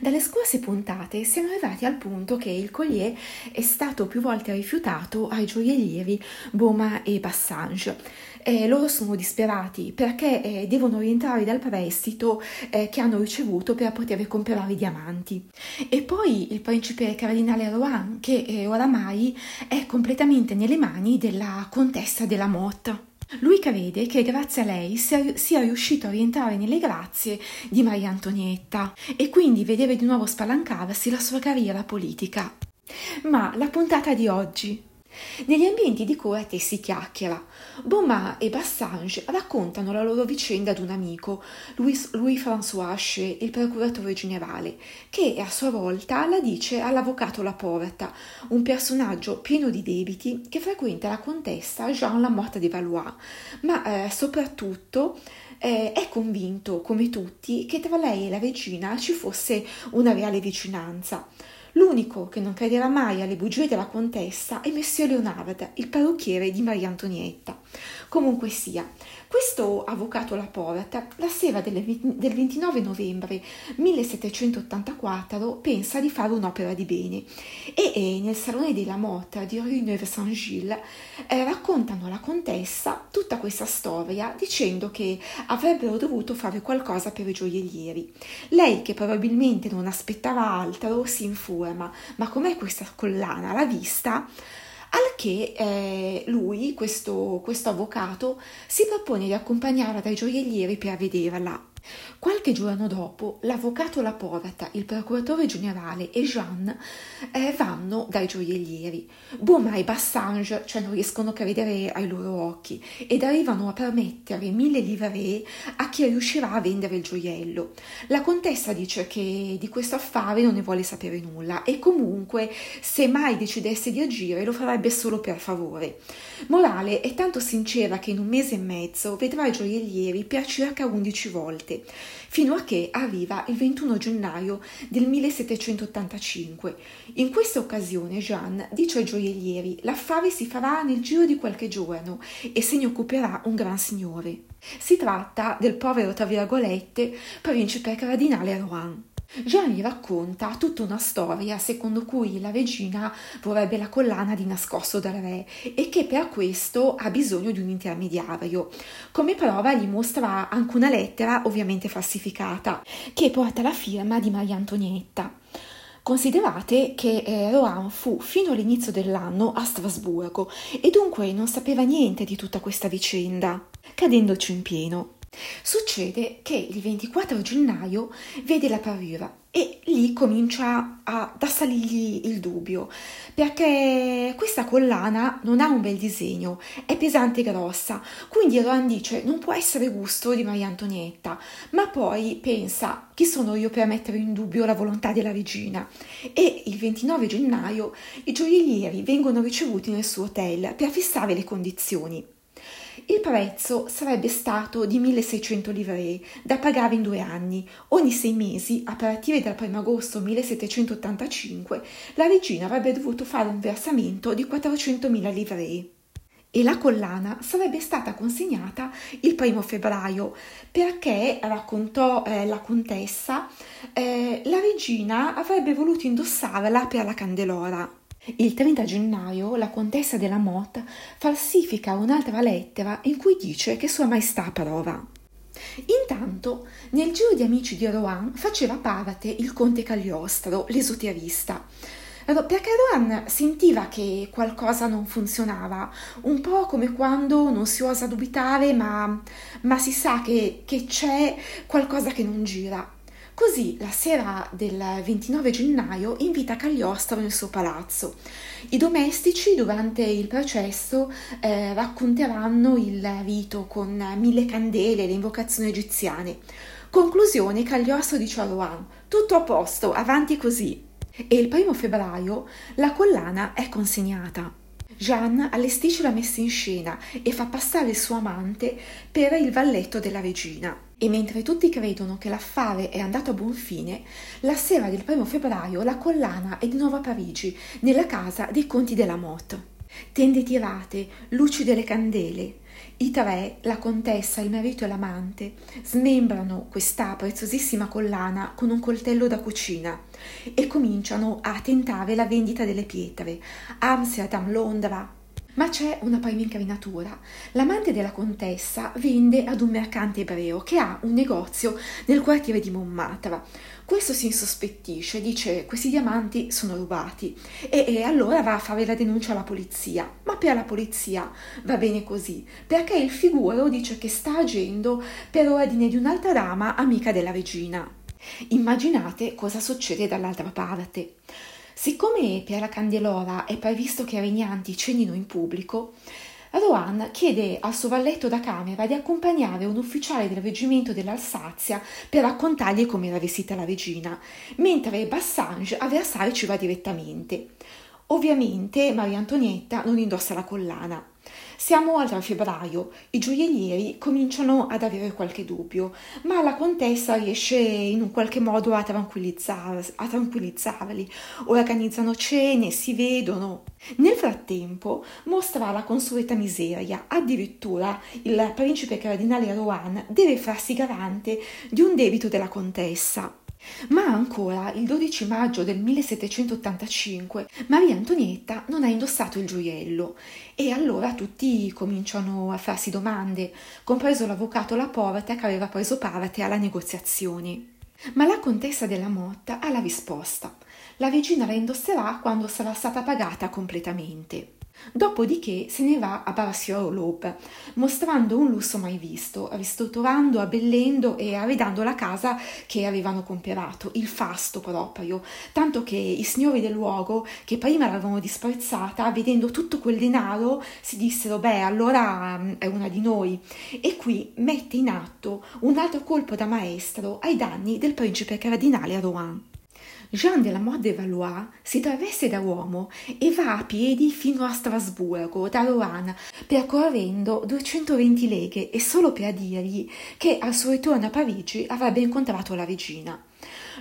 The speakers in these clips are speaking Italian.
Dalle scorse puntate siamo arrivati al punto che il collier è stato più volte rifiutato ai gioiellieri Boma e Bassange. Eh, loro sono disperati perché eh, devono rientrare dal prestito eh, che hanno ricevuto per poter comprare i diamanti. E poi il principe cardinale Rohan, che eh, oramai è completamente nelle mani della contessa della Motte. Lui crede che grazie a lei sia, riuscito a rientrare nelle grazie di Maria Antonietta e quindi vedere di nuovo spalancarsi la sua carriera politica. Ma la puntata di oggi negli ambienti di corte si chiacchiera. Beaumont e Bassange raccontano la loro vicenda ad un amico, Louis, Louis-François Haché, il procuratore generale, che a sua volta la dice all'avvocato Laporta, un personaggio pieno di debiti che frequenta la contessa Jean la morta de Valois, ma eh, soprattutto eh, è convinto, come tutti, che tra lei e la regina ci fosse una reale vicinanza. L'unico che non crederà mai alle bugie della contessa è Messer Leonard, il parrucchiere di Maria Antonietta. Comunque sia, questo avvocato Laporta, la sera del 29 novembre 1784, pensa di fare un'opera di bene e, nel Salone della Motta di Rue Neuve-Saint-Gilles eh, raccontano alla contessa tutta questa storia dicendo che avrebbero dovuto fare qualcosa per i gioiellieri. Lei, che probabilmente non aspettava altro, si informa, ma com'è questa collana? L'ha vista? Al che eh, lui, questo, questo avvocato, si propone di accompagnarla dai gioiellieri per vederla. Qualche giorno dopo, l'avvocato Laporta, il procuratore generale e Jeanne eh, vanno dai gioiellieri. Beaumont e Bassange cioè non riescono a credere ai loro occhi ed arrivano a permettere mille livree a chi riuscirà a vendere il gioiello. La contessa dice che di questo affare non ne vuole sapere nulla e comunque se mai decidesse di agire lo farebbe solo per favore. Morale è tanto sincera che in un mese e mezzo vedrà i gioiellieri per circa 11 volte fino a che arriva il 21 gennaio del 1785. In questa occasione Jeanne dice ai gioiellieri l'affare si farà nel giro di qualche giorno e se ne occuperà un gran signore. Si tratta del povero, tra virgolette, principe cardinale Rohan. Gianni racconta tutta una storia secondo cui la regina vorrebbe la collana di nascosto dal re e che per questo ha bisogno di un intermediario. Come prova gli mostra anche una lettera, ovviamente falsificata, che porta la firma di Maria Antonietta. Considerate che eh, Rohan fu fino all'inizio dell'anno a Strasburgo e dunque non sapeva niente di tutta questa vicenda, cadendoci in pieno. Succede che il 24 gennaio vede la parura e lì comincia ad assalirgli il dubbio perché questa collana non ha un bel disegno, è pesante e grossa, quindi Rohan dice non può essere gusto di Maria Antonietta, ma poi pensa chi sono io per mettere in dubbio la volontà della regina e il 29 gennaio i gioiellieri vengono ricevuti nel suo hotel per fissare le condizioni. Il prezzo sarebbe stato di 1600 livree da pagare in due anni. Ogni sei mesi, a partire dal 1 agosto 1785, la regina avrebbe dovuto fare un versamento di 400.000 livree e la collana sarebbe stata consegnata il primo febbraio perché, raccontò eh, la contessa, eh, la regina avrebbe voluto indossarla per la candelora. Il 30 gennaio la contessa della Motte falsifica un'altra lettera in cui dice che Sua Maestà approva. Intanto, nel giro di amici di Rohan faceva parte il conte Cagliostro, l'esoterista, perché Rohan sentiva che qualcosa non funzionava, un po' come quando non si osa dubitare, ma, ma si sa che, che c'è qualcosa che non gira. Così la sera del 29 gennaio invita Cagliostro nel suo palazzo. I domestici durante il processo eh, racconteranno il rito con mille candele e le invocazioni egiziane. Conclusione, Cagliostro dice a Rohan, tutto a posto, avanti così. E il primo febbraio la collana è consegnata. Jeanne allestisce la messa in scena e fa passare il suo amante per il valletto della regina. E mentre tutti credono che l'affare è andato a buon fine, la sera del primo febbraio la collana è di nuovo a Parigi, nella casa dei conti della Motte. Tende tirate, luci delle candele. I tre, la contessa, il marito e l'amante, smembrano questa preziosissima collana con un coltello da cucina e cominciano a tentare la vendita delle pietre. Amsterdam, Londra, ma c'è una prima incriminatura. L'amante della contessa vende ad un mercante ebreo che ha un negozio nel quartiere di Montmartre. Questo si insospettisce, dice questi diamanti sono rubati e, e, allora va a fare la denuncia alla polizia. Ma per la polizia va bene così, perché il figuro dice che sta agendo per ordine di un'altra dama amica della regina. Immaginate cosa succede dall'altra parte. Siccome per la Candelora è previsto che i regnanti cenino in pubblico, Rohan chiede al suo valletto da camera di accompagnare un ufficiale del reggimento dell'Alsazia per raccontargli come era vestita la regina, mentre Bassange a Versailles ci va direttamente. Ovviamente Maria Antonietta non indossa la collana. Siamo 3 febbraio, i gioiellieri cominciano ad avere qualche dubbio, ma la contessa riesce in un qualche modo a, tranquillizzar, a tranquillizzarli, organizzano cene, si vedono. Nel frattempo mostra la consueta miseria, addirittura il principe cardinale Rohan deve farsi garante di un debito della contessa. Ma ancora, il 12 maggio del 1785, Maria Antonietta non ha indossato il gioiello e allora tutti cominciano a farsi domande, compreso l'avvocato Laporte che aveva preso parte alla negoziazione. Ma la contessa della Motta ha la risposta. La regina la indosserà quando sarà stata pagata completamente. Dopodiché se ne va a Barsior Loeb, mostrando un lusso mai visto, ristrutturando, abbellendo e arredando la casa che avevano comperato, il fasto proprio, tanto che i signori del luogo, che prima l'avevano disprezzata, vedendo tutto quel denaro, si dissero, beh, allora mm, è una di noi. E qui mette in atto un altro colpo da maestro ai danni del principe cardinale Rohan. Jean de la Motte de Valois si traveste da uomo e va a piedi fino a Strasburgo, da Rohan, percorrendo 220 leghe e solo per dirgli che al suo ritorno a Parigi avrebbe incontrato la regina.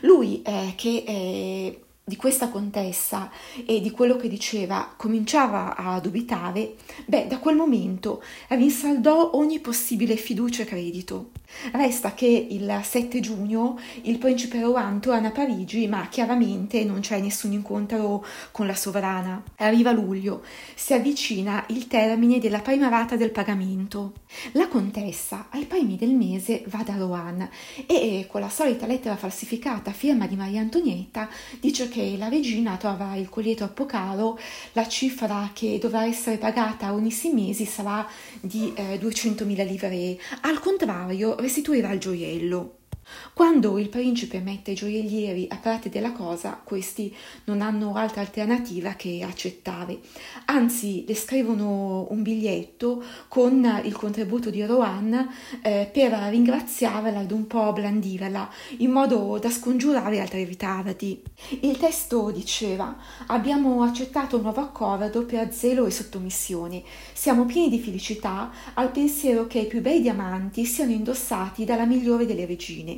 Lui, eh, che eh, di questa contessa e di quello che diceva cominciava a dubitare, beh, da quel momento rinsaldò ogni possibile fiducia e credito. Resta che il 7 giugno il principe Rohan torna a Parigi, ma chiaramente non c'è nessun incontro con la sovrana. Arriva luglio, si avvicina il termine della prima rata del pagamento. La contessa, ai primi del mese, va da Rohan e, con la solita lettera falsificata a firma di Maria Antonietta, dice che la regina trova il collier troppo caro, la cifra che dovrà essere pagata ogni sei mesi sarà di eh, 200.000 livre. Al contrario, restituirà il gioiello. Quando il principe mette i gioiellieri a parte della cosa, questi non hanno altra alternativa che accettare. Anzi, le scrivono un biglietto con il contributo di Rohan eh, per ringraziarla ed un po' blandirla, in modo da scongiurare altri ritardi. Il testo diceva: Abbiamo accettato un nuovo accordo per zelo e sottomissione. Siamo pieni di felicità al pensiero che i più bei diamanti siano indossati dalla migliore delle regine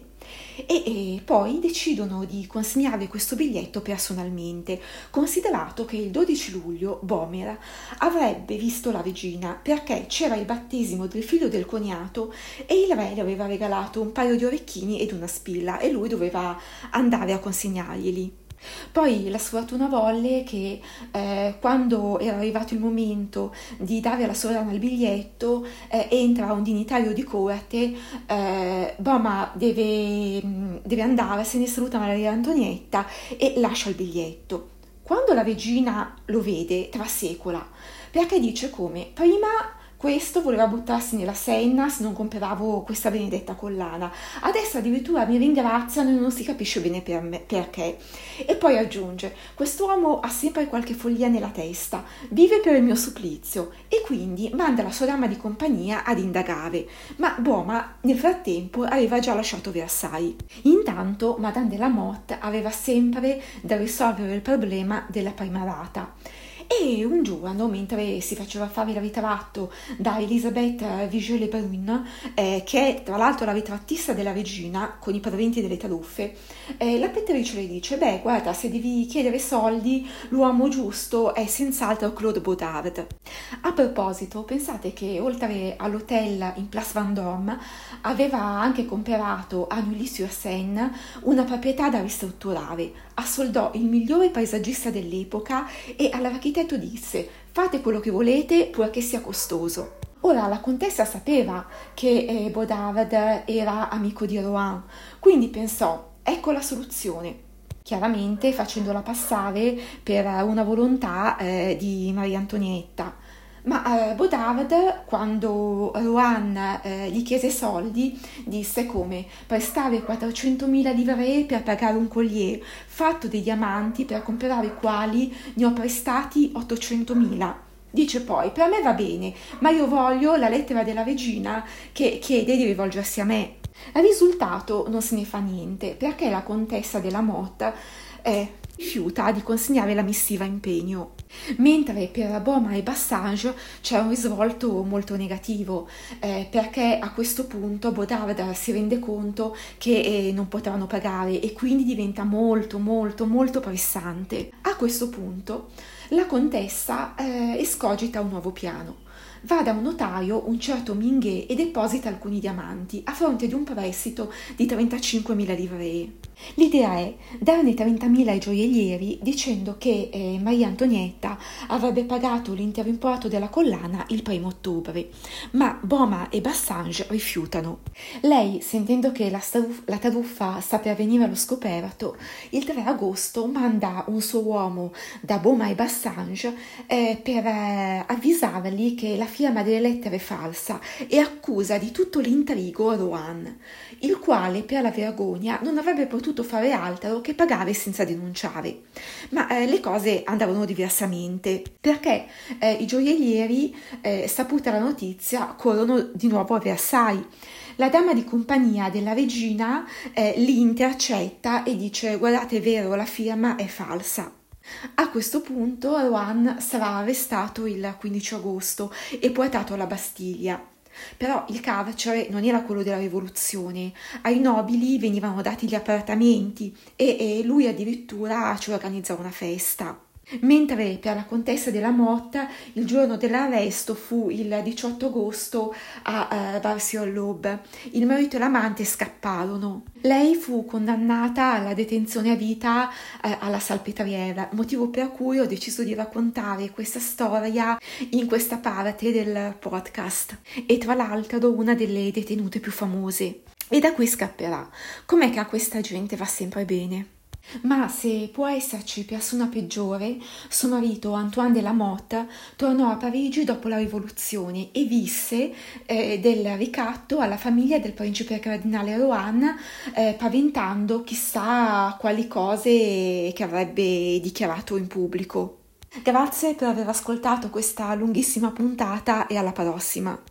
e, e, poi decidono di consegnare questo biglietto personalmente, considerato che il 12 luglio Bomer avrebbe visto la regina perché c'era il battesimo del figlio del cognato e il re le aveva regalato un paio di orecchini ed una spilla e lui doveva andare a consegnarglieli. Poi la sfortuna volle che eh, quando era arrivato il momento di dare alla sovrana il biglietto, eh, entra un dignitario di corte, eh, Boma deve, deve andare, se ne saluta Maria Antonietta e lascia il biglietto. Quando la regina lo vede, trasecola, perché dice come prima questo voleva buttarsi nella senna se non compravo questa benedetta collana. Adesso addirittura mi ringraziano e non si capisce bene per me, perché. E poi aggiunge: Quest'uomo ha sempre qualche follia nella testa, vive per il mio supplizio e quindi manda la sua dama di compagnia ad indagare. Ma Boma nel frattempo aveva già lasciato Versailles. Intanto Madame de la Motte aveva sempre da risolvere il problema della prima rata E un giorno, mentre si faceva fare il ritratto da Elisabeth Vigée-Lebrun, eh, che è tra l'altro la ritrattista della regina con i proventi delle taruffe, eh, la pettrice le dice: Beh, guarda, se devi chiedere soldi, l'uomo giusto è senz'altro Claude Baudard. A proposito, pensate che oltre all'hotel in Place Vendôme aveva anche comprato a Neuilly-sur-Seine una proprietà da ristrutturare, assoldò il migliore paesaggista dell'epoca e all'architetto disse fate quello che volete purché sia costoso. Ora la contessa sapeva che eh, Baudard era amico di Rohan, quindi pensò ecco la soluzione chiaramente facendola passare per una volontà eh, di Maria Antonietta. Ma eh, Baudard, quando Rohan eh, gli chiese soldi, disse come prestare 400.000 livre per pagare un collier fatto di diamanti per comprare i quali ne ho prestati 800.000. Dice poi, per me va bene, ma io voglio la lettera della regina che chiede di rivolgersi a me. Il risultato non se ne fa niente, perché la contessa della Motta è rifiuta di consegnare la missiva in pegno. Mentre per Boma e Bassage c'è un risvolto molto negativo, eh, perché a questo punto Baudard si rende conto che eh, non potranno pagare e quindi diventa molto molto molto pressante. A questo punto la contessa eh, escogita un nuovo piano va da un notaio, un certo Minghe, e deposita alcuni diamanti a fronte di un prestito di 35.000 livree. L'idea è darne 30.000 ai gioiellieri dicendo che eh, Maria Antonietta avrebbe pagato l'intero importo della collana il primo ottobre, ma Boma e Bassange rifiutano. Lei, sentendo che la, staruf- la taruffa sta per venire allo scoperto, il 3 agosto manda un suo uomo da Boma e Bassange eh, per eh, avvisarli che la firma delle lettere è falsa e accusa di tutto l'intrigo Rohan, il quale per la vergogna non avrebbe potuto fare altro che pagare senza denunciare. Ma eh, le cose andavano diversamente perché eh, i gioiellieri, eh, saputa la notizia, corrono di nuovo a Versailles. La dama di compagnia della regina eh, li intercetta e dice guardate è vero la firma è falsa. A questo punto Rohan sarà arrestato il 15 agosto e portato alla Bastiglia. Però il carcere non era quello della rivoluzione, ai nobili venivano dati gli appartamenti e, e lui addirittura ci organizzò una festa. Mentre per la contessa della Motta il giorno dell'arresto fu il 18 agosto a uh, Bar-sur-l'Aube. Il marito e l'amante scapparono. Lei fu condannata alla detenzione a vita uh, alla Salpetriera, motivo per cui ho deciso di raccontare questa storia in questa parte del podcast e tra l'altro una delle detenute più famose. E da qui scapperà. Com'è che a questa gente va sempre bene? Ma se può esserci persona peggiore, suo marito Antoine de la Motte tornò a Parigi dopo la rivoluzione e visse eh, del ricatto alla famiglia del principe cardinale Rohan, eh, paventando chissà quali cose che avrebbe dichiarato in pubblico. Grazie per aver ascoltato questa lunghissima puntata e alla prossima.